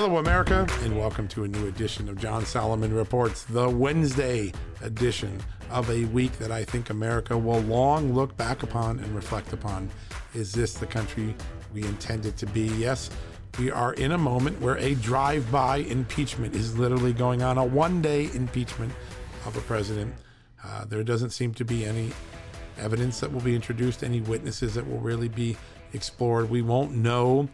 Hello, America, and welcome to a new edition of John Solomon Reports, the Wednesday edition of a week that I think America will long look back upon and reflect upon. Is this the country we intended to be? Yes, we are in a moment where a drive by impeachment is literally going on, a one day impeachment of a president. Uh, there doesn't seem to be any evidence that will be introduced, any witnesses that will really be explored. We won't know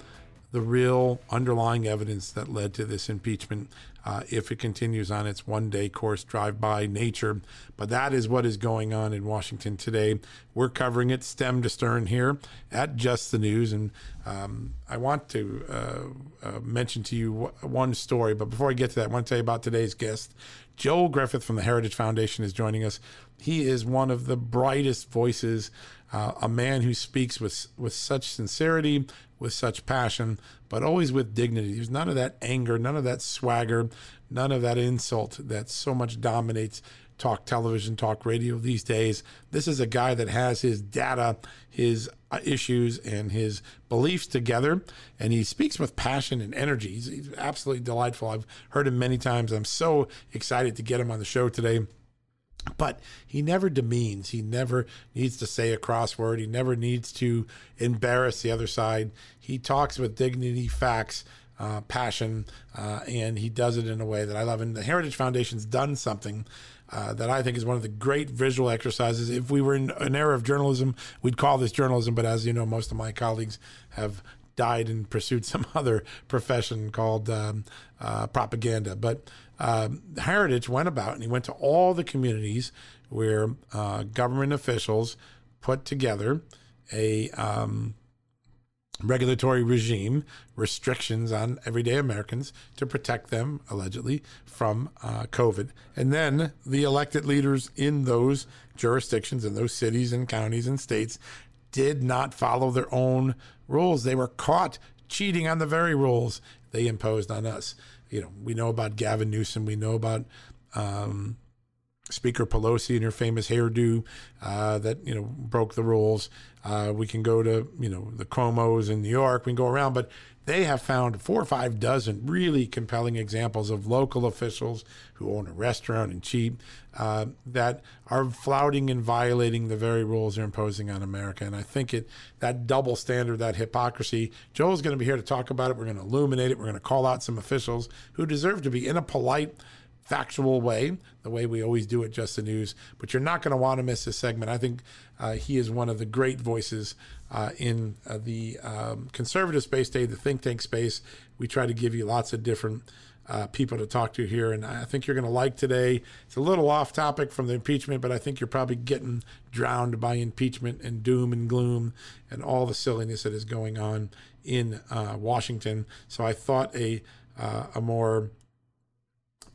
the real underlying evidence that led to this impeachment uh, if it continues on its one day course drive by nature. But that is what is going on in Washington today. We're covering it stem to stern here at Just the News. And um, I want to uh, uh, mention to you one story. But before I get to that, I want to tell you about today's guest. Joel Griffith from the Heritage Foundation is joining us. He is one of the brightest voices, uh, a man who speaks with with such sincerity, with such passion, but always with dignity. There's none of that anger, none of that swagger, none of that insult that so much dominates talk television, talk radio these days. This is a guy that has his data, his uh, issues, and his beliefs together, and he speaks with passion and energy. He's, he's absolutely delightful. I've heard him many times. I'm so excited to get him on the show today. But he never demeans. He never needs to say a crossword. He never needs to embarrass the other side. He talks with dignity, facts, uh, passion, uh, and he does it in a way that I love. And the Heritage Foundation's done something uh, that I think is one of the great visual exercises. If we were in an era of journalism, we'd call this journalism, but as you know, most of my colleagues have died and pursued some other profession called um, uh, propaganda. But um, Heritage went about and he went to all the communities where uh, government officials put together a um, regulatory regime, restrictions on everyday Americans to protect them, allegedly, from uh, COVID. And then the elected leaders in those jurisdictions, in those cities and counties and states, did not follow their own rules. They were caught cheating on the very rules they imposed on us. You know, we know about Gavin Newsom. We know about um, Speaker Pelosi and her famous hairdo uh, that you know broke the rules. Uh, we can go to you know the Cuomos in New York. We can go around, but they have found four or five dozen really compelling examples of local officials who own a restaurant and cheat uh, that are flouting and violating the very rules they're imposing on America. And I think it that double standard, that hypocrisy. Joel's going to be here to talk about it. We're going to illuminate it. We're going to call out some officials who deserve to be in a polite factual way, the way we always do it, just the news. But you're not going to want to miss this segment. I think uh, he is one of the great voices uh, in uh, the um, conservative space today, the think tank space. We try to give you lots of different. Uh, people to talk to here, and I think you're going to like today. It's a little off topic from the impeachment, but I think you're probably getting drowned by impeachment and doom and gloom and all the silliness that is going on in uh, Washington. So I thought a uh, a more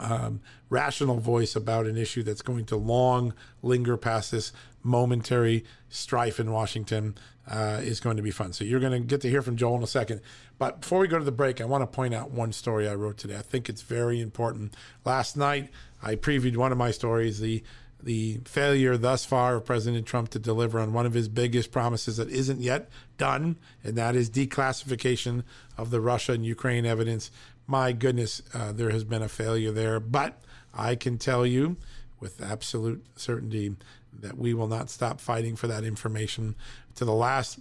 um, rational voice about an issue that's going to long linger past this momentary strife in Washington uh, is going to be fun. So you're going to get to hear from Joel in a second. But before we go to the break, I want to point out one story I wrote today. I think it's very important. Last night, I previewed one of my stories, the the failure thus far of President Trump to deliver on one of his biggest promises that isn't yet done, and that is declassification of the Russia and Ukraine evidence my goodness, uh, there has been a failure there. But I can tell you with absolute certainty that we will not stop fighting for that information to the last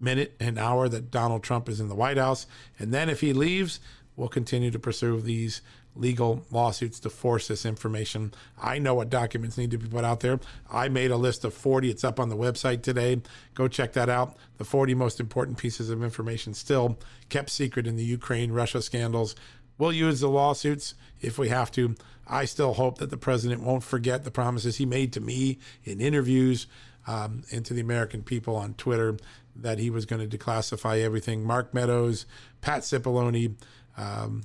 minute and hour that Donald Trump is in the White House. And then if he leaves, we'll continue to pursue these legal lawsuits to force this information. I know what documents need to be put out there. I made a list of 40. It's up on the website today. Go check that out. The 40 most important pieces of information still kept secret in the Ukraine Russia scandals. We'll use the lawsuits if we have to. I still hope that the president won't forget the promises he made to me in interviews um, and to the American people on Twitter that he was going to declassify everything. Mark Meadows, Pat Cipollone, um,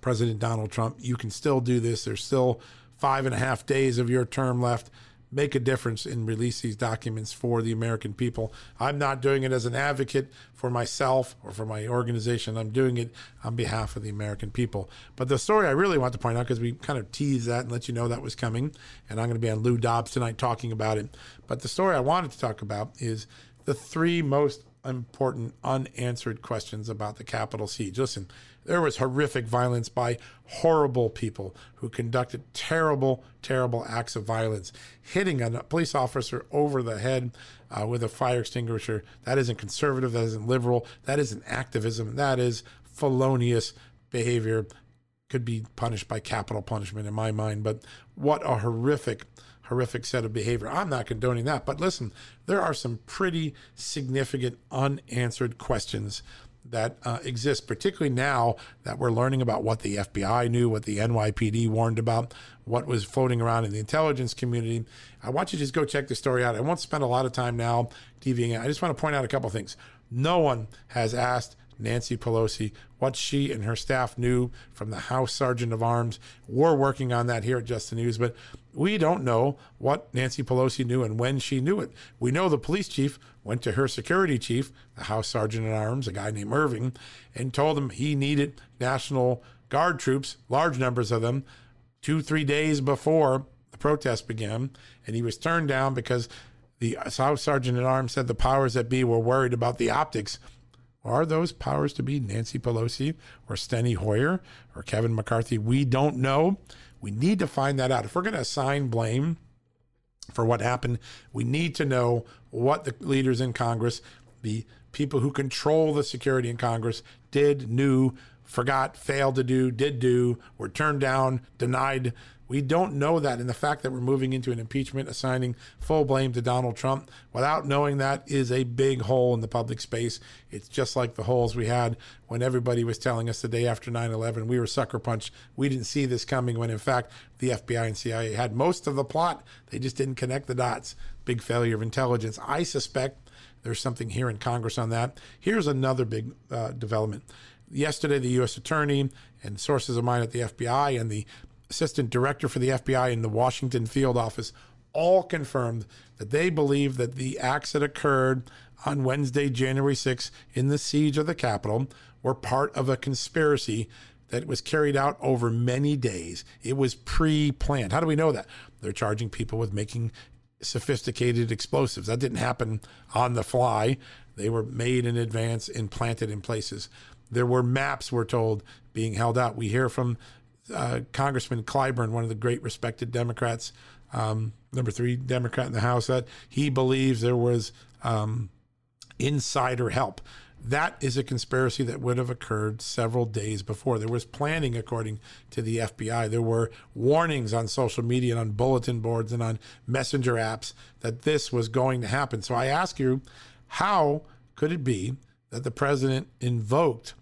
President Donald Trump, you can still do this. There's still five and a half days of your term left. Make a difference and release these documents for the American people. I'm not doing it as an advocate for myself or for my organization. I'm doing it on behalf of the American people. But the story I really want to point out, because we kind of teased that and let you know that was coming, and I'm going to be on Lou Dobbs tonight talking about it. But the story I wanted to talk about is the three most important unanswered questions about the Capitol siege. Listen, there was horrific violence by horrible people who conducted terrible, terrible acts of violence, hitting a police officer over the head uh, with a fire extinguisher. That isn't conservative. That isn't liberal. That isn't activism. That is felonious behavior. Could be punished by capital punishment in my mind. But what a horrific horrific set of behavior. I'm not condoning that, but listen, there are some pretty significant unanswered questions that uh, exist, particularly now that we're learning about what the FBI knew, what the NYPD warned about, what was floating around in the intelligence community. I want you to just go check the story out. I won't spend a lot of time now deviating. I just want to point out a couple things. No one has asked Nancy Pelosi, what she and her staff knew from the House Sergeant of Arms. We're working on that here at Just the News, but we don't know what Nancy Pelosi knew and when she knew it. We know the police chief went to her security chief, the House Sergeant at Arms, a guy named Irving, and told him he needed National Guard troops, large numbers of them, two, three days before the protest began. And he was turned down because the House Sergeant at Arms said the powers that be were worried about the optics are those powers to be Nancy Pelosi or Steny Hoyer or Kevin McCarthy? We don't know. We need to find that out. If we're going to assign blame for what happened, we need to know what the leaders in Congress, the people who control the security in Congress, did, knew, forgot, failed to do, did do, were turned down, denied we don't know that. And the fact that we're moving into an impeachment, assigning full blame to Donald Trump without knowing that is a big hole in the public space. It's just like the holes we had when everybody was telling us the day after 9 11 we were sucker punched. We didn't see this coming when, in fact, the FBI and CIA had most of the plot. They just didn't connect the dots. Big failure of intelligence. I suspect there's something here in Congress on that. Here's another big uh, development. Yesterday, the U.S. Attorney and sources of mine at the FBI and the assistant director for the FBI in the Washington field office all confirmed that they believe that the acts that occurred on Wednesday, January 6th, in the siege of the Capitol were part of a conspiracy that was carried out over many days. It was pre planned. How do we know that? They're charging people with making sophisticated explosives. That didn't happen on the fly, they were made in advance and planted in places. There were maps, we're told, being held out. We hear from uh, Congressman Clyburn, one of the great respected Democrats, um, number three Democrat in the House, that he believes there was um, insider help. That is a conspiracy that would have occurred several days before. There was planning, according to the FBI. There were warnings on social media and on bulletin boards and on messenger apps that this was going to happen. So I ask you, how could it be that the president invoked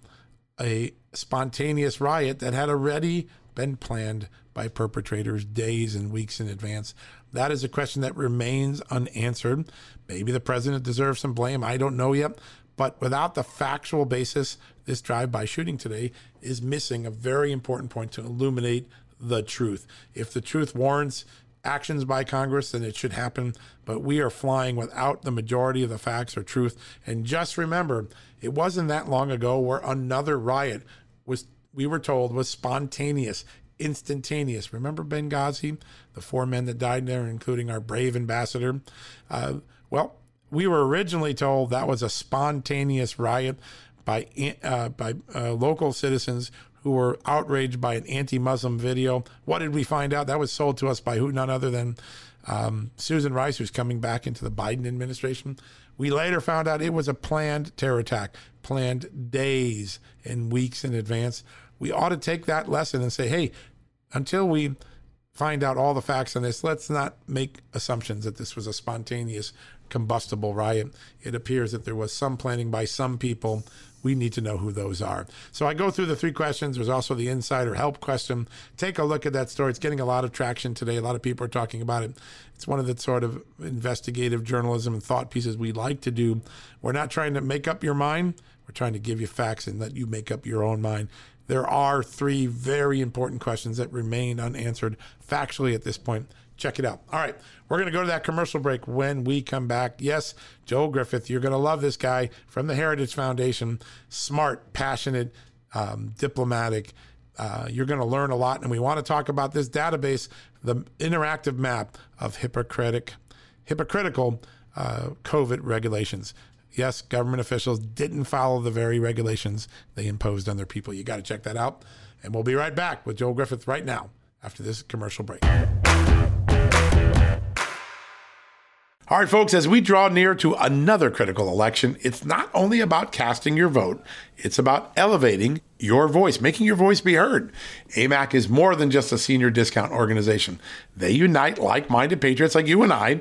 a spontaneous riot that had already been planned by perpetrators days and weeks in advance? That is a question that remains unanswered. Maybe the president deserves some blame. I don't know yet. But without the factual basis, this drive by shooting today is missing a very important point to illuminate the truth. If the truth warrants actions by Congress, then it should happen. But we are flying without the majority of the facts or truth. And just remember, it wasn't that long ago where another riot was we were told was spontaneous, instantaneous. Remember Benghazi, the four men that died there, including our brave ambassador. Uh, well, we were originally told that was a spontaneous riot by uh, by uh, local citizens who were outraged by an anti-Muslim video. What did we find out? That was sold to us by who? None other than um, Susan Rice, who's coming back into the Biden administration. We later found out it was a planned terror attack, planned days and weeks in advance. We ought to take that lesson and say, hey, until we find out all the facts on this, let's not make assumptions that this was a spontaneous combustible riot. It appears that there was some planning by some people we need to know who those are. So I go through the three questions. There's also the insider help question. Take a look at that story. It's getting a lot of traction today. A lot of people are talking about it. It's one of the sort of investigative journalism and thought pieces we like to do. We're not trying to make up your mind. We're trying to give you facts and let you make up your own mind. There are three very important questions that remain unanswered factually at this point. Check it out. All right, we're going to go to that commercial break when we come back. Yes, Joel Griffith, you're going to love this guy from the Heritage Foundation. Smart, passionate, um, diplomatic. Uh, you're going to learn a lot, and we want to talk about this database, the interactive map of hypocritic, hypocritical uh, COVID regulations. Yes, government officials didn't follow the very regulations they imposed on their people. You got to check that out. And we'll be right back with Joel Griffith right now after this commercial break. All right, folks, as we draw near to another critical election, it's not only about casting your vote, it's about elevating your voice, making your voice be heard. AMAC is more than just a senior discount organization. They unite like minded patriots like you and I,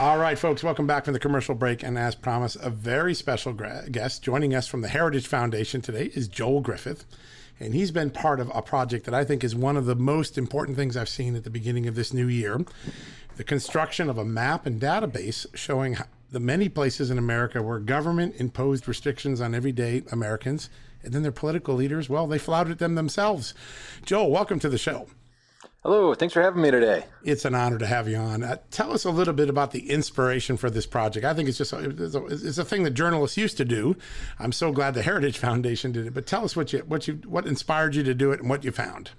All right, folks, welcome back from the commercial break. And as promised, a very special guest joining us from the Heritage Foundation today is Joel Griffith. And he's been part of a project that I think is one of the most important things I've seen at the beginning of this new year the construction of a map and database showing the many places in America where government imposed restrictions on everyday Americans. And then their political leaders, well, they flouted them themselves. Joel, welcome to the show. Hello, thanks for having me today. It's an honor to have you on. Uh, tell us a little bit about the inspiration for this project. I think it's just it's a, it's a, thing that journalists used to do. I'm so glad the Heritage Foundation did it. But tell us what you what you what inspired you to do it and what you found.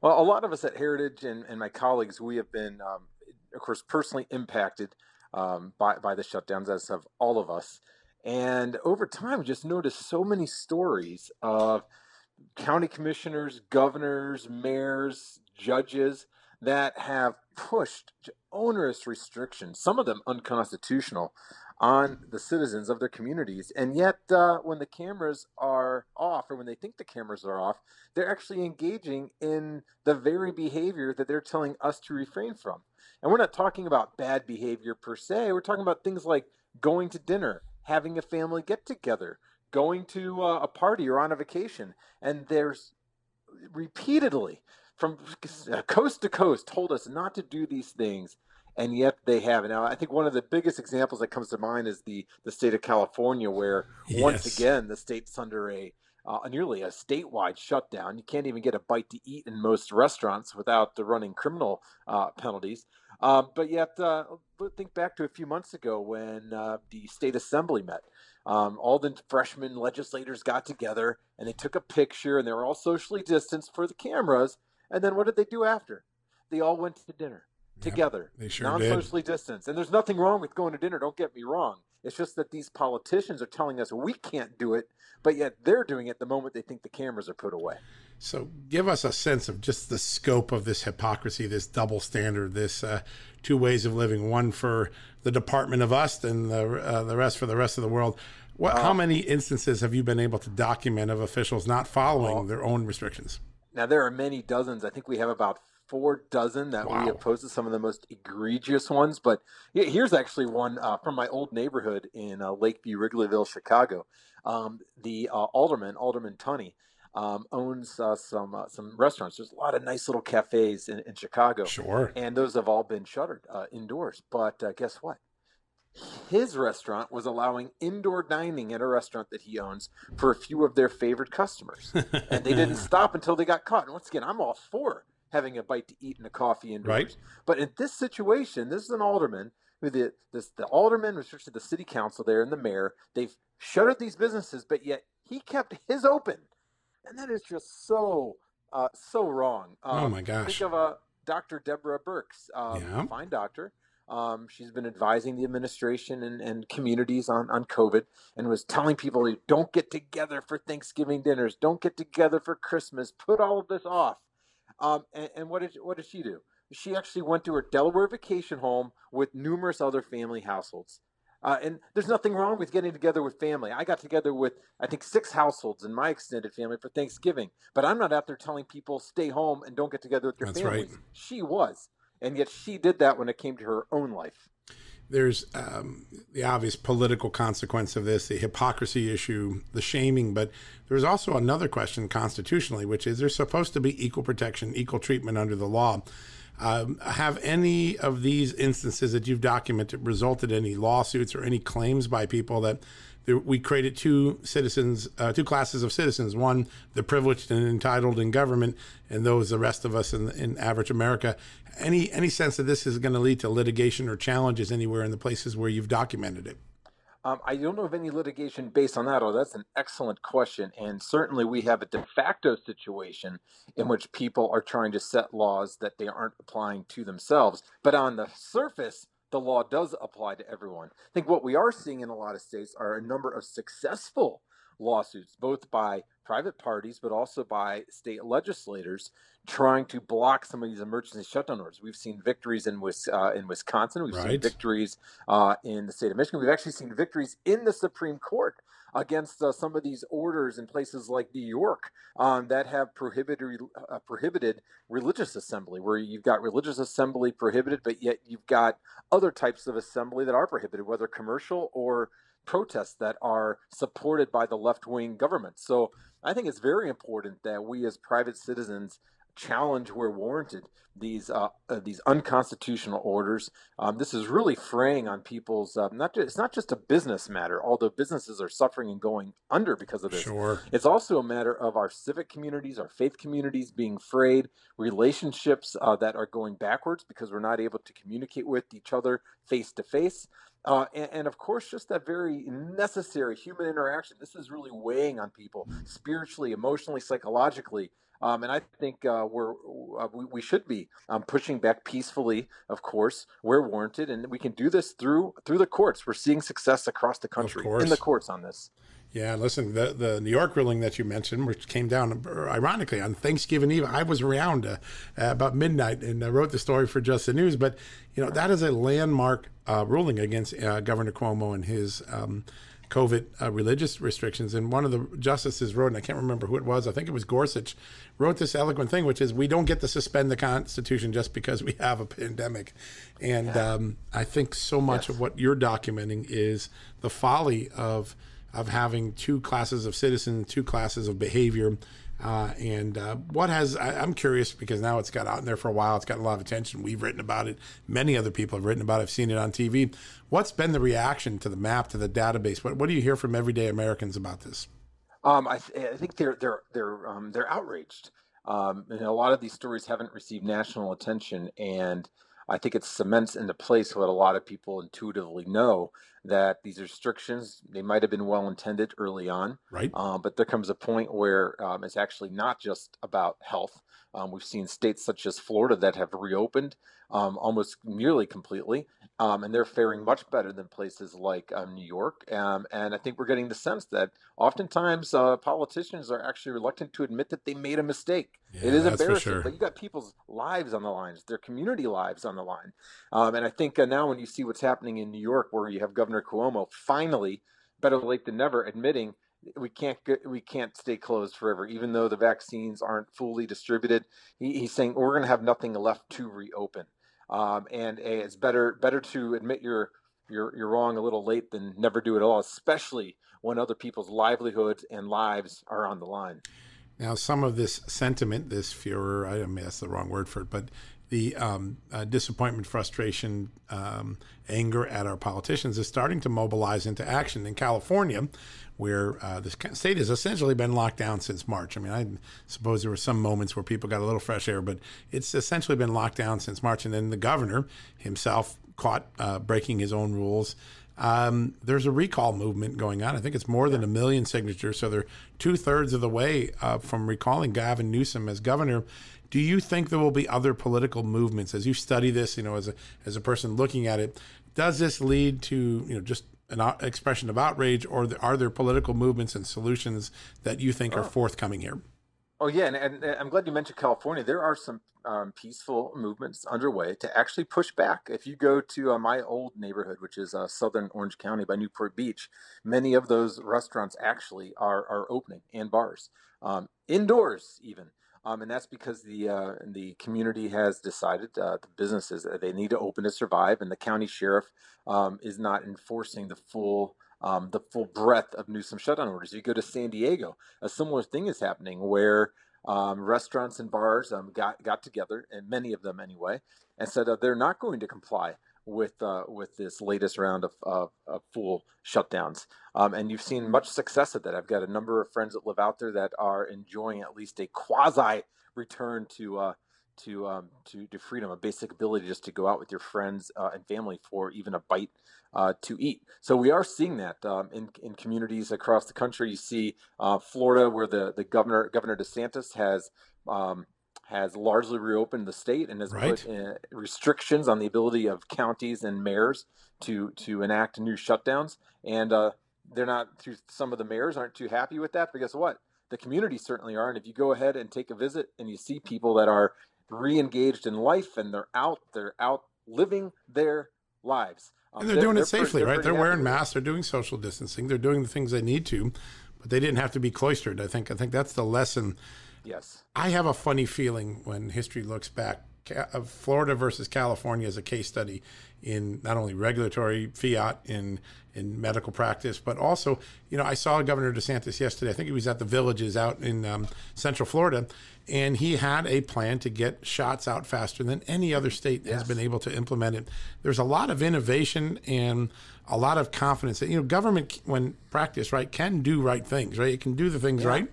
Well, a lot of us at Heritage and, and my colleagues, we have been, um, of course, personally impacted um, by by the shutdowns, as have all of us. And over time, we just noticed so many stories of county commissioners, governors, mayors, judges that have pushed onerous restrictions, some of them unconstitutional, on the citizens of their communities. And yet, uh, when the cameras are off, or when they think the cameras are off, they're actually engaging in the very behavior that they're telling us to refrain from. And we're not talking about bad behavior per se, we're talking about things like going to dinner, having a family get together, going to uh, a party or on a vacation. And there's repeatedly from coast to coast told us not to do these things and yet they have. Now, I think one of the biggest examples that comes to mind is the the state of California, where yes. once again the state's under a uh, nearly a statewide shutdown. You can't even get a bite to eat in most restaurants without the running criminal uh, penalties. Uh, but yet, uh, think back to a few months ago when uh, the state assembly met. Um, all the freshman legislators got together and they took a picture, and they were all socially distanced for the cameras and then what did they do after? They all went to dinner together, they sure non-socially distanced. And there's nothing wrong with going to dinner. Don't get me wrong. It's just that these politicians are telling us we can't do it, but yet they're doing it the moment they think the cameras are put away. So, give us a sense of just the scope of this hypocrisy, this double standard, this uh, two ways of living: one for the Department of Us, and the uh, the rest for the rest of the world. What, uh, how many instances have you been able to document of officials not following their own restrictions? Now there are many dozens. I think we have about four dozen that wow. we have posted some of the most egregious ones. But here's actually one uh, from my old neighborhood in uh, Lakeview, Wrigleyville, Chicago. Um, the uh, alderman, Alderman Tunney, um, owns uh, some uh, some restaurants. There's a lot of nice little cafes in, in Chicago. Sure. And those have all been shuttered uh, indoors. But guess what? His restaurant was allowing indoor dining at a restaurant that he owns for a few of their favorite customers. and they didn't stop until they got caught. And once again, I'm all for having a bite to eat and a coffee indoors. Right. But in this situation, this is an alderman who the this, the alderman restricted the city council there and the mayor. They've shuttered these businesses, but yet he kept his open. And that is just so uh, so wrong. Um, oh my gosh. Think of a uh, Dr. Deborah Birx, um, yeah. fine doctor Um, she's been advising the administration and, and communities on, on COVID and was telling people don't get together for Thanksgiving dinners, don't get together for Christmas, put all of this off. Um, and, and what did what did she do? She actually went to her Delaware vacation home with numerous other family households. Uh, and there's nothing wrong with getting together with family. I got together with, I think, six households in my extended family for Thanksgiving. But I'm not out there telling people stay home and don't get together with your That's families. Right. She was. And yet she did that when it came to her own life. There's um, the obvious political consequence of this, the hypocrisy issue, the shaming, but there's also another question constitutionally, which is there's supposed to be equal protection, equal treatment under the law. Um, have any of these instances that you've documented resulted in any lawsuits or any claims by people that we created two citizens, uh, two classes of citizens. One, the privileged and entitled in government, and those the rest of us in, in average America. Any any sense that this is going to lead to litigation or challenges anywhere in the places where you've documented it? Um, I don't know of any litigation based on that. Oh, that's an excellent question. And certainly we have a de facto situation in which people are trying to set laws that they aren't applying to themselves. But on the surface, the law does apply to everyone. I think what we are seeing in a lot of states are a number of successful lawsuits, both by private parties, but also by state legislators trying to block some of these emergency shutdown orders. We've seen victories in, uh, in Wisconsin. We've right. seen victories uh, in the state of Michigan. We've actually seen victories in the Supreme Court against uh, some of these orders in places like New York um, that have prohibited uh, prohibited religious assembly, where you've got religious assembly prohibited, but yet you've got other types of assembly that are prohibited, whether commercial or protests that are supported by the left wing government. So I think it's very important that we as private citizens challenge where warranted these uh, uh, these unconstitutional orders. Um, this is really fraying on people's uh, not just, it's not just a business matter, although businesses are suffering and going under because of this. Sure. It's also a matter of our civic communities, our faith communities being frayed, relationships uh, that are going backwards because we're not able to communicate with each other face to face. Uh, and, and, of course, just that very necessary human interaction. This is really weighing on people spiritually, emotionally, psychologically. Um, and I think uh, we're uh, we, we, should be um, pushing back peacefully, of course, where warranted, and we can do this through through the courts. We're seeing success across the country in the courts on this. Yeah, listen, the the New York ruling that you mentioned, which came down ironically on Thanksgiving Eve, I was around uh, about midnight and I wrote the story for Just the News. But you know that is a landmark uh, ruling against uh, Governor Cuomo and his um, COVID uh, religious restrictions. And one of the justices wrote, and I can't remember who it was, I think it was Gorsuch, wrote this eloquent thing, which is we don't get to suspend the Constitution just because we have a pandemic. And yeah. um, I think so much yes. of what you're documenting is the folly of of having two classes of citizens, two classes of behavior uh, and uh, what has I, am curious because now it's got out in there for a while. It's got a lot of attention. We've written about it. Many other people have written about it. I've seen it on TV. What's been the reaction to the map to the database? What What do you hear from everyday Americans about this? Um, I, th- I, think they're they're they're um, they're outraged. Um, and a lot of these stories haven't received national attention, and I think it cements into place what a lot of people intuitively know that these restrictions they might have been well intended early on, right? Um, but there comes a point where um, it's actually not just about health. Um, we've seen states such as Florida that have reopened um, almost nearly completely, um, and they're faring much better than places like um, New York. Um, and I think we're getting the sense that oftentimes uh, politicians are actually reluctant to admit that they made a mistake. Yeah, it is embarrassing, sure. but you got people's lives on the line, their community lives on the line. Um, and I think uh, now when you see what's happening in New York, where you have Governor Cuomo finally, better late than never, admitting we can't get, we can't stay closed forever, even though the vaccines aren't fully distributed. He, he's saying we're going to have nothing left to reopen. Um, and a, it's better better to admit you're you're you're wrong a little late than never do it all, especially when other people's livelihoods and lives are on the line. Now, some of this sentiment, this furor, I mean that's the wrong word for it, but the um, uh, disappointment, frustration, um, anger at our politicians is starting to mobilize into action. In California, where uh, the state has essentially been locked down since March. I mean, I suppose there were some moments where people got a little fresh air, but it's essentially been locked down since March. And then the governor himself caught uh, breaking his own rules. Um, there's a recall movement going on. I think it's more than a million signatures. So they're two thirds of the way uh, from recalling Gavin Newsom as governor. Do you think there will be other political movements as you study this? You know, as a as a person looking at it, does this lead to you know just an expression of outrage, or are there political movements and solutions that you think are forthcoming here? Oh yeah, and, and, I'm glad you mentioned California. There are some um, peaceful movements underway to actually push back. If you go to uh, my old neighborhood, which is uh, Southern Orange County by Newport Beach, many of those restaurants actually are are opening and bars um, indoors even. Um, and that's because the uh, the community has decided uh, the businesses uh, they need to open to survive, and the county sheriff um, is not enforcing the full um, the full breadth of Newsom shutdown orders. You go to San Diego, a similar thing is happening where um, restaurants and bars um, got got together, and many of them anyway, and said uh, they're not going to comply with uh, with this latest round of, of, of full shutdowns. Um, and you've seen much success at that. I've got a number of friends that live out there that are enjoying at least a quasi return to uh, to um, to to freedom, a basic ability just to go out with your friends uh, and family for even a bite uh, to eat. So we are seeing that um, in in communities across the country. You see uh, Florida, where the the governor Governor DeSantis has. Um, has largely reopened the state and has right. put uh, restrictions on the ability of counties and mayors to to enact new shutdowns. And uh, they're not. Some of the mayors aren't too happy with that. But guess what? The community certainly are. And if you go ahead and take a visit and you see people that are re-engaged in life and they're out they're out living their lives. Um, and they're, they're doing they're it safely right? they're wearing masks they're doing social distancing they're doing the things they need to but they didn't have to be cloistered i think. I think that's the lesson. Yes. I have a funny feeling when history looks back Florida versus California as a case study in not only regulatory fiat in in medical practice, but also, you know, I saw Governor DeSantis yesterday. I think he was at the Villages out in um, Central Florida, and he had a plan to get shots out faster than any other state yes. has been able to implement it. There's a lot of innovation and a lot of confidence that you know government, when practiced right, can do right things. Right, it can do the things yeah. right.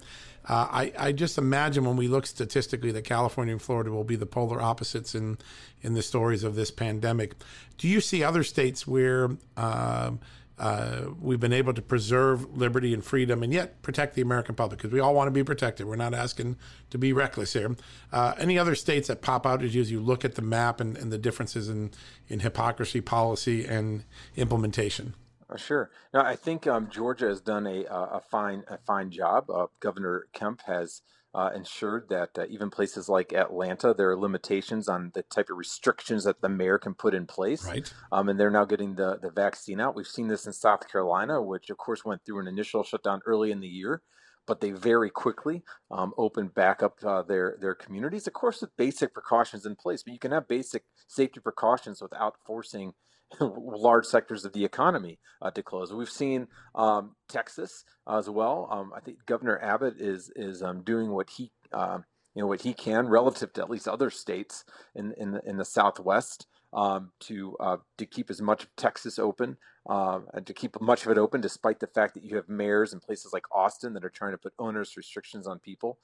Uh, I, I just imagine when we look statistically that California and Florida will be the polar opposites in in the stories of this pandemic. Do you see other states where uh, uh, we've been able to preserve liberty and freedom and yet protect the American public because we all want to be protected. We're not asking to be reckless here. Uh, any other states that pop out as you look at the map and, and the differences in, in hypocrisy, policy, and implementation? Uh, sure. Now, I think um, Georgia has done a, a fine a fine job. Uh, Governor Kemp has uh, ensured that uh, even places like Atlanta, there are limitations on the type of restrictions that the mayor can put in place. Right. Um, and they're now getting the, the vaccine out. We've seen this in South Carolina, which of course went through an initial shutdown early in the year, but they very quickly um, opened back up uh, their their communities. Of course, with basic precautions in place, but you can have basic safety precautions without forcing large sectors of the economy uh, to close. We've seen um, Texas as well. Um, I think Governor Abbott is is um, doing what he uh, you know what he can relative to at least other states in in the, in the Southwest um, to uh, to keep as much of Texas open um, and to keep much of it open, despite the fact that you have mayors in places like Austin that are trying to put onerous restrictions on people.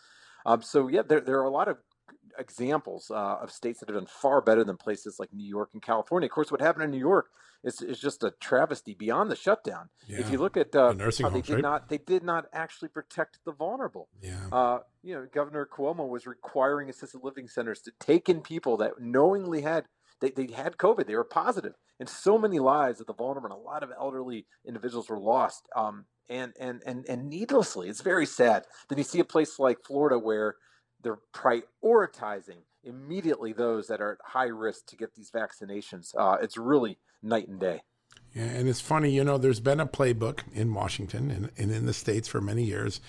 So yeah, there there are a lot of examples uh, of states that have done far better than places like New York and California. Of course, what happened in New York is, is just a travesty beyond the shutdown. Yeah. If you look at uh, the how they did right? not they did not actually protect the vulnerable. Yeah. Uh, you know, Governor Cuomo was requiring assisted living centers to take in people that knowingly had they, they had COVID. They were positive, and so many lives of the vulnerable and a lot of elderly individuals were lost. Um, and and and and needlessly, it's very sad. Then you see a place like Florida where they're prioritizing immediately those that are at high risk to get these vaccinations. Uh, it's really night and day. Yeah, and it's funny, you know, there's been a playbook in Washington and, and in the states for many years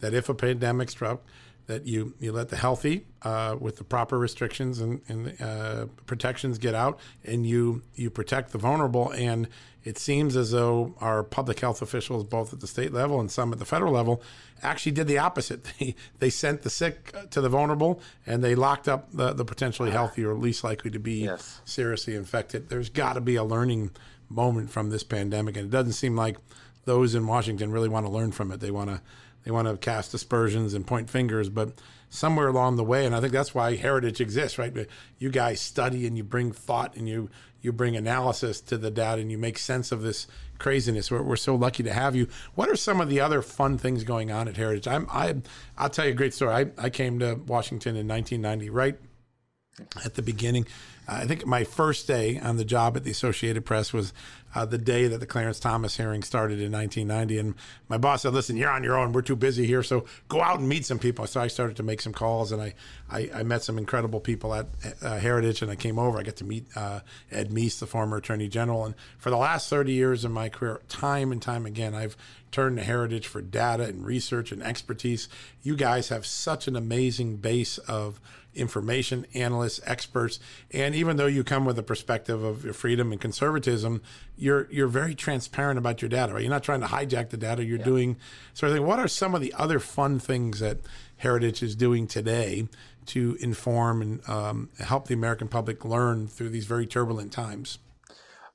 that if a pandemic struck, that you you let the healthy uh, with the proper restrictions and, and uh, protections get out, and you you protect the vulnerable. And it seems as though our public health officials, both at the state level and some at the federal level, actually did the opposite. They they sent the sick to the vulnerable, and they locked up the, the potentially healthy or least likely to be yes. seriously infected. There's got to be a learning moment from this pandemic, and it doesn't seem like those in Washington really want to learn from it. They want to they want to cast aspersions and point fingers, but somewhere along the way, and I think that's why heritage exists, right? You guys study and you bring thought and you you bring analysis to the data and you make sense of this craziness. We're, we're so lucky to have you. What are some of the other fun things going on at Heritage? I'm I I'll tell you a great story. I, I came to Washington in 1990, right at the beginning. I think my first day on the job at the Associated Press was uh, the day that the Clarence Thomas hearing started in 1990. And my boss said, "Listen, you're on your own. We're too busy here, so go out and meet some people." So I started to make some calls, and I I, I met some incredible people at uh, Heritage, and I came over. I got to meet uh, Ed Meese, the former Attorney General, and for the last 30 years of my career, time and time again, I've turned to Heritage for data and research and expertise. You guys have such an amazing base of information analysts, experts, and even though you come with a perspective of your freedom and conservatism, you're you're very transparent about your data. Right? You're not trying to hijack the data. You're yeah. doing sort of thing. What are some of the other fun things that Heritage is doing today to inform and um, help the American public learn through these very turbulent times?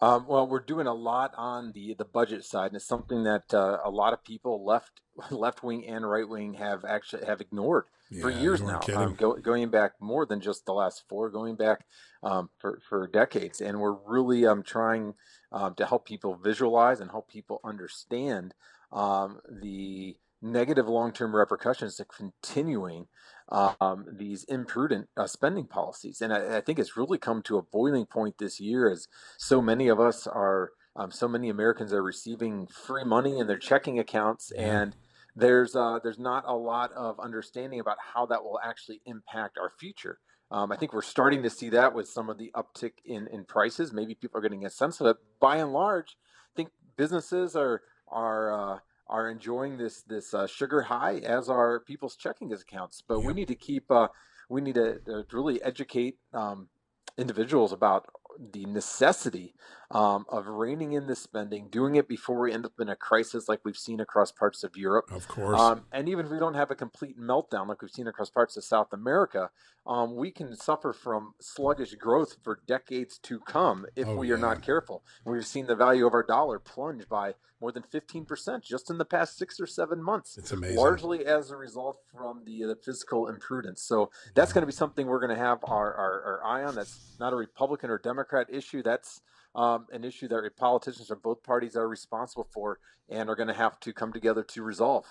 Um, well, we're doing a lot on the the budget side, and it's something that uh, a lot of people left left wing and right wing have actually have ignored yeah, for years now. Um, go, going back more than just the last four, going back um, for for decades, and we're really um, trying um, to help people visualize and help people understand um, the negative long term repercussions of continuing um, these imprudent uh, spending policies. And I, I, think it's really come to a boiling point this year as so many of us are, um, so many Americans are receiving free money in their checking accounts. And there's, uh, there's not a lot of understanding about how that will actually impact our future. Um, I think we're starting to see that with some of the uptick in, in prices. Maybe people are getting a sense of it. By and large, I think businesses are are uh, are enjoying this this uh, sugar high as are people's checking accounts. But we need to keep uh, we need to, to really educate um, individuals about the necessity um, of reining in the spending, doing it before we end up in a crisis like we've seen across parts of Europe. Of course. Um, and even if we don't have a complete meltdown like we've seen across parts of South America, um, we can suffer from sluggish growth for decades to come if oh, we are yeah. not careful. We've seen the value of our dollar plunge by more than 15% just in the past six or seven months. It's amazing. Largely as a result from the, the fiscal imprudence. So that's yeah. going to be something we're going to have our, our, our eye on. That's not a Republican or Democrat issue. That's um, an issue that politicians of both parties are responsible for and are going to have to come together to resolve.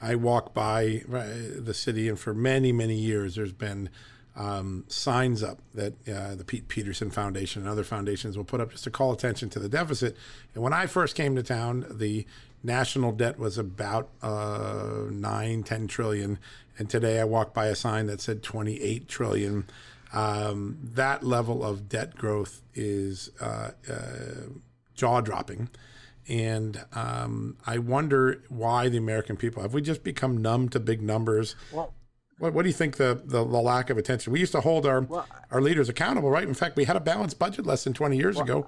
I walk by uh, the city, and for many, many years, there's been um, signs up that uh, the Pete Peterson Foundation and other foundations will put up just to call attention to the deficit. And when I first came to town, the national debt was about uh, 9, 10 trillion. And today I walked by a sign that said 28 trillion. Um, that level of debt growth is uh, uh, jaw dropping. And um, I wonder why the American people have we just become numb to big numbers? Well, what, what do you think the, the, the, lack of attention? We used to hold our well, our leaders accountable, right? In fact, we had a balanced budget less than 20 years well, ago.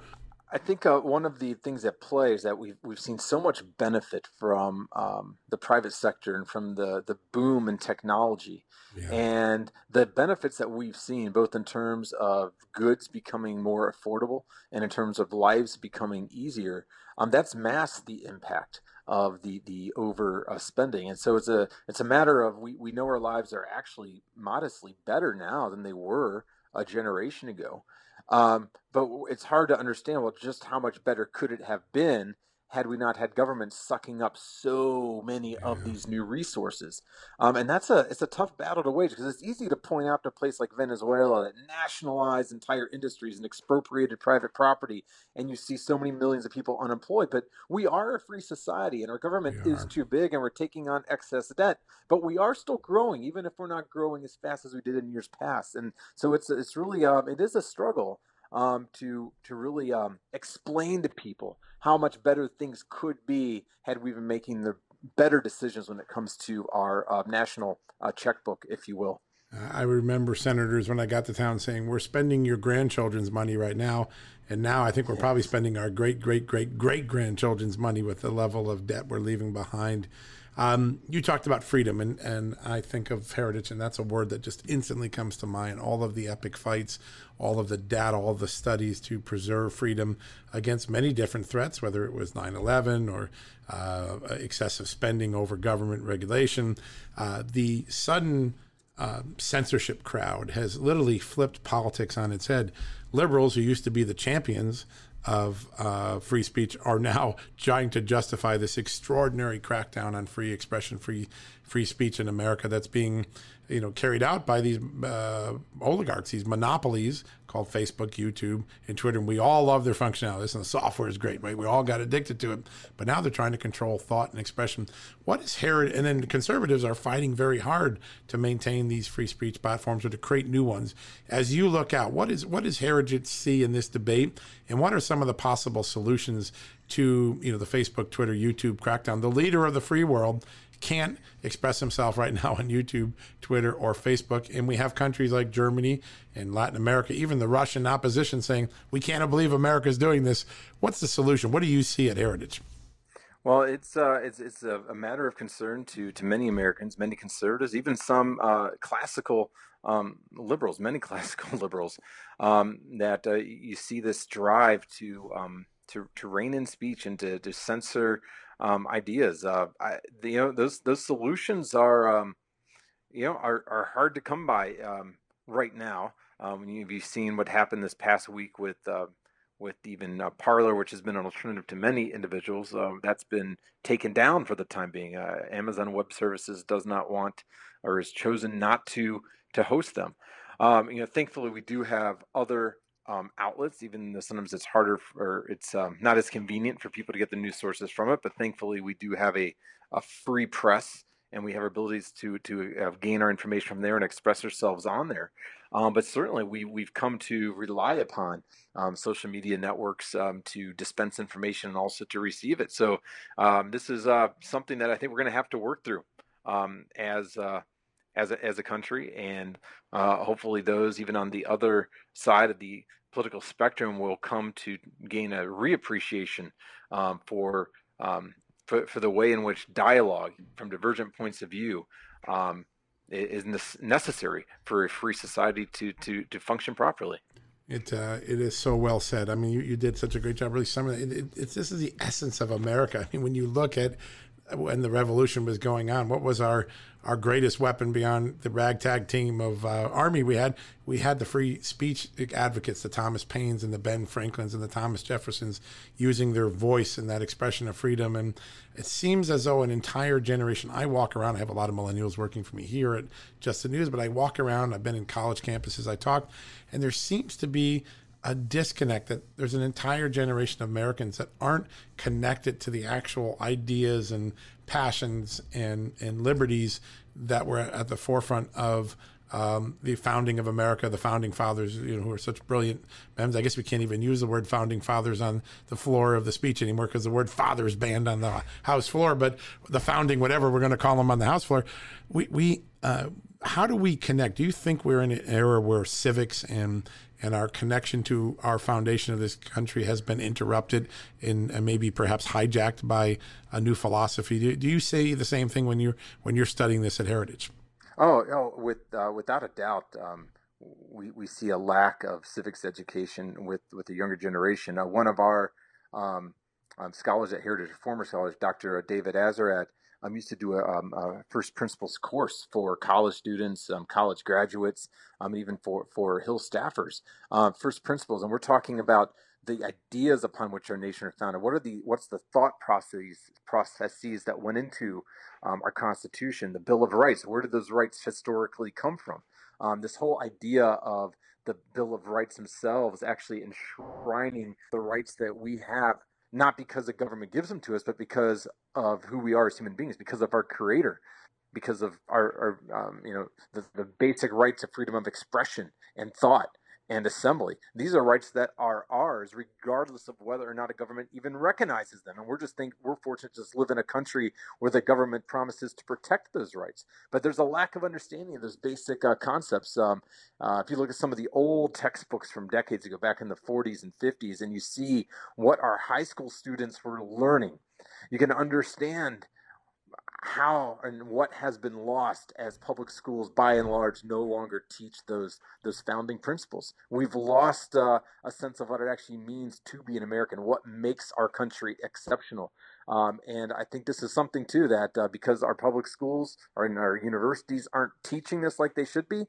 I think uh, one of the things that play is that we've we've seen so much benefit from um, the private sector and from the the boom in technology, yeah. and the benefits that we've seen both in terms of goods becoming more affordable and in terms of lives becoming easier. Um, that's masked the impact of the the over uh, spending, and so it's a it's a matter of we we know our lives are actually modestly better now than they were a generation ago. Um, but it's hard to understand well just how much better could it have been had we not had government sucking up so many of these new resources. Um, and that's a it's a tough battle to wage because it's easy to point out to a place like Venezuela that nationalized entire industries and expropriated private property, and you see so many millions of people unemployed. But we are a free society, and our government is too big, and we're taking on excess debt. But we are still growing, even if we're not growing as fast as we did in years past. And so it's it's really um, it is a struggle um, to to really um, explain to people how much better things could be had we been making the better decisions when it comes to our uh, national uh, checkbook, if you will. I remember senators when I got to town saying, "We're spending your grandchildren's money right now," and now I think we're probably spending our great great great great grandchildren's money with the level of debt we're leaving behind. Um, you talked about freedom, and, and I think of heritage, and that's a word that just instantly comes to mind. All of the epic fights, all of the data, all of the studies to preserve freedom against many different threats, whether it was 9 11 or uh, excessive spending over government regulation. Uh, the sudden uh, censorship crowd has literally flipped politics on its head. Liberals, who used to be the champions of uh, free speech, are now trying to justify this extraordinary crackdown on free expression, free free speech in America that's being you know carried out by these uh, oligarchs, these monopolies called Facebook, YouTube, and Twitter. And we all love their functionality. And the software is great, right? We all got addicted to it. But now they're trying to control thought and expression. What is Herod? And then conservatives are fighting very hard to maintain these free speech platforms or to create new ones. As you look out, what is what does Heritage see in this debate, and what are some of the possible solutions to you know the Facebook, Twitter, YouTube crackdown? The leader of the free world can't express himself right now on YouTube, Twitter, or Facebook. And we have countries like Germany and Latin America, even the Russian opposition saying, we can't believe America's doing this. What's the solution? What do you see at Heritage? Well, it's uh, it's it's a, a, matter of concern to to many Americans, many conservatives, even some uh, classical um, liberals, many classical liberals, um, that uh, you see this drive to um, to to rein in speech and to to censor um, ideas. Uh, I, you know, those those solutions are, um, you know, are are hard to come by um, right now. Um, you've seen what happened this past week with uh, with even uh, Parler, which has been an alternative to many individuals. Uh, that's been taken down for the time being. Uh, Amazon Web Services does not want or has chosen not to to host them. Um, you know, thankfully, we do have other um, outlets, even though sometimes it's harder or it's um, not as convenient for people to get the news sources from it. But thankfully, we do have a, a free press and we have abilities to to uh, gain our information from there and express ourselves on there. Um, but certainly, we we've come to rely upon um, social media networks um, to dispense information and also to receive it. So um, this is uh, something that I think we're going to have to work through um, as. Uh, as a, as a country, and uh, hopefully those even on the other side of the political spectrum will come to gain a reappreciation um, for, um, for, for the way in which dialogue from divergent points of view um, is necessary for a free society to to to function properly. It uh, it is so well said. I mean, you, you did such a great job really summing it. it, it's this is the essence of America. I mean, when you look at when the revolution was going on, what was our our greatest weapon beyond the ragtag team of uh, army we had? We had the free speech advocates, the Thomas Paines and the Ben Franklins and the Thomas Jeffersons, using their voice and that expression of freedom. And it seems as though an entire generation. I walk around. I have a lot of millennials working for me here at Just the News, but I walk around. I've been in college campuses. I talk, and there seems to be a disconnect that there's an entire generation of Americans that aren't connected to the actual ideas and passions and, and liberties that were at the forefront of um, the founding of America, the founding fathers, you know, who are such brilliant members. I guess we can't even use the word founding fathers on the floor of the speech anymore because the word father is banned on the House floor. But the founding, whatever we're going to call them on the House floor, we, we uh, how do we connect? Do you think we're in an era where civics and and our connection to our foundation of this country has been interrupted in, and maybe perhaps hijacked by a new philosophy. Do, do you say the same thing when you're when you're studying this at Heritage? Oh, oh with uh, without a doubt, um, we we see a lack of civics education with with the younger generation. Uh, one of our um, um, scholars at Heritage, former scholars, Dr. David Azerrad, um, used to do a, um, a, first principles course for college students, um, college graduates, um, even for, for Hill staffers. Uh, first principles, and we're talking about the ideas upon which our nation are founded. What are the what's the thought processes processes that went into um, our Constitution, the Bill of Rights? Where did those rights historically come from? Um, this whole idea of the Bill of Rights themselves actually enshrining the rights that we have not because the government gives them to us, but because of who we are as human beings, because of our Creator, because of our, our um, you know, the, the basic rights of freedom of expression and thought and assembly. These are rights that are ours, regardless of whether or not a government even recognizes them. And we're just think we're fortunate to just live in a country where the government promises to protect those rights. But there's a lack of understanding of those basic uh, concepts. Um, uh, if you look at some of the old textbooks from decades ago, back in the 40s and 50s, and you see what our high school students were learning, you can understand how and what has been lost as public schools by and large no longer teach those those founding principles. We've lost uh, a sense of what it actually means to be an american what makes our country exceptional. Um, and i think this is something too that uh, because our public schools or our universities aren't teaching this like they should be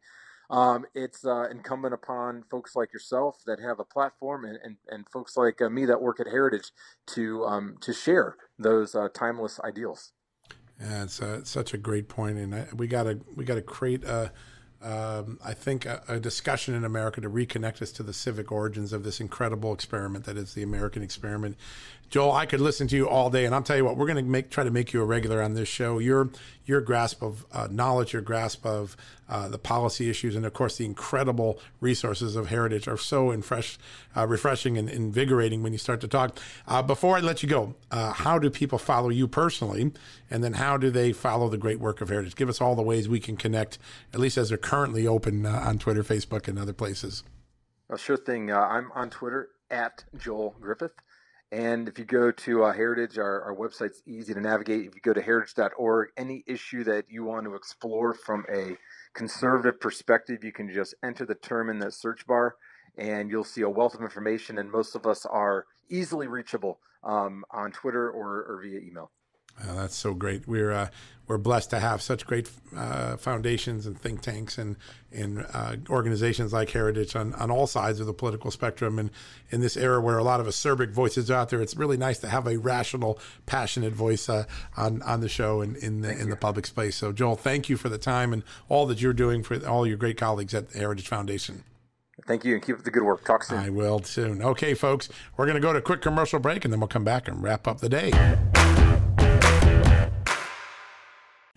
um, it's uh, incumbent upon folks like yourself that have a platform and, and, and folks like uh, me that work at heritage to um, to share those uh, timeless ideals yeah, it's, uh, such a great point, and I, we gotta we gotta create a, um, I think a, a, discussion in America to reconnect us to the civic origins of this incredible experiment that is the American experiment. Joel, I could listen to you all day, and I'll tell you what, we're going to make try to make you a regular on this show. Your your grasp of uh, knowledge, your grasp of uh, the policy issues, and of course the incredible resources of Heritage are so in fresh, uh, refreshing and invigorating when you start to talk. Uh, before I let you go, uh, how do people follow you personally, and then how do they follow the great work of Heritage? Give us all the ways we can connect, at least as they're currently open uh, on Twitter, Facebook, and other places. Well, sure thing. I'm on Twitter at Joel Griffith. And if you go to uh, Heritage, our, our website's easy to navigate. If you go to heritage.org, any issue that you want to explore from a conservative perspective, you can just enter the term in that search bar and you'll see a wealth of information. And most of us are easily reachable um, on Twitter or, or via email. Oh, that's so great. We're uh, we're blessed to have such great uh, foundations and think tanks and and uh, organizations like Heritage on, on all sides of the political spectrum. And in this era where a lot of acerbic voices are out there, it's really nice to have a rational, passionate voice uh, on on the show and in the thank in you. the public space. So, Joel, thank you for the time and all that you're doing for all your great colleagues at the Heritage Foundation. Thank you and keep up the good work. Talk soon. I will soon. Okay, folks, we're going to go to a quick commercial break and then we'll come back and wrap up the day.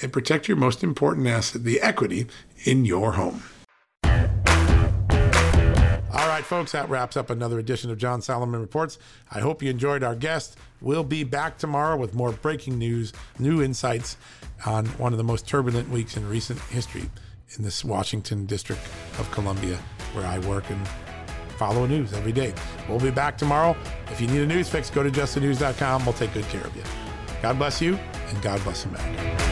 and protect your most important asset, the equity in your home. All right, folks, that wraps up another edition of John Solomon Reports. I hope you enjoyed our guest. We'll be back tomorrow with more breaking news, new insights on one of the most turbulent weeks in recent history in this Washington District of Columbia, where I work and follow news every day. We'll be back tomorrow. If you need a news fix, go to justthenews.com. We'll take good care of you. God bless you, and God bless America.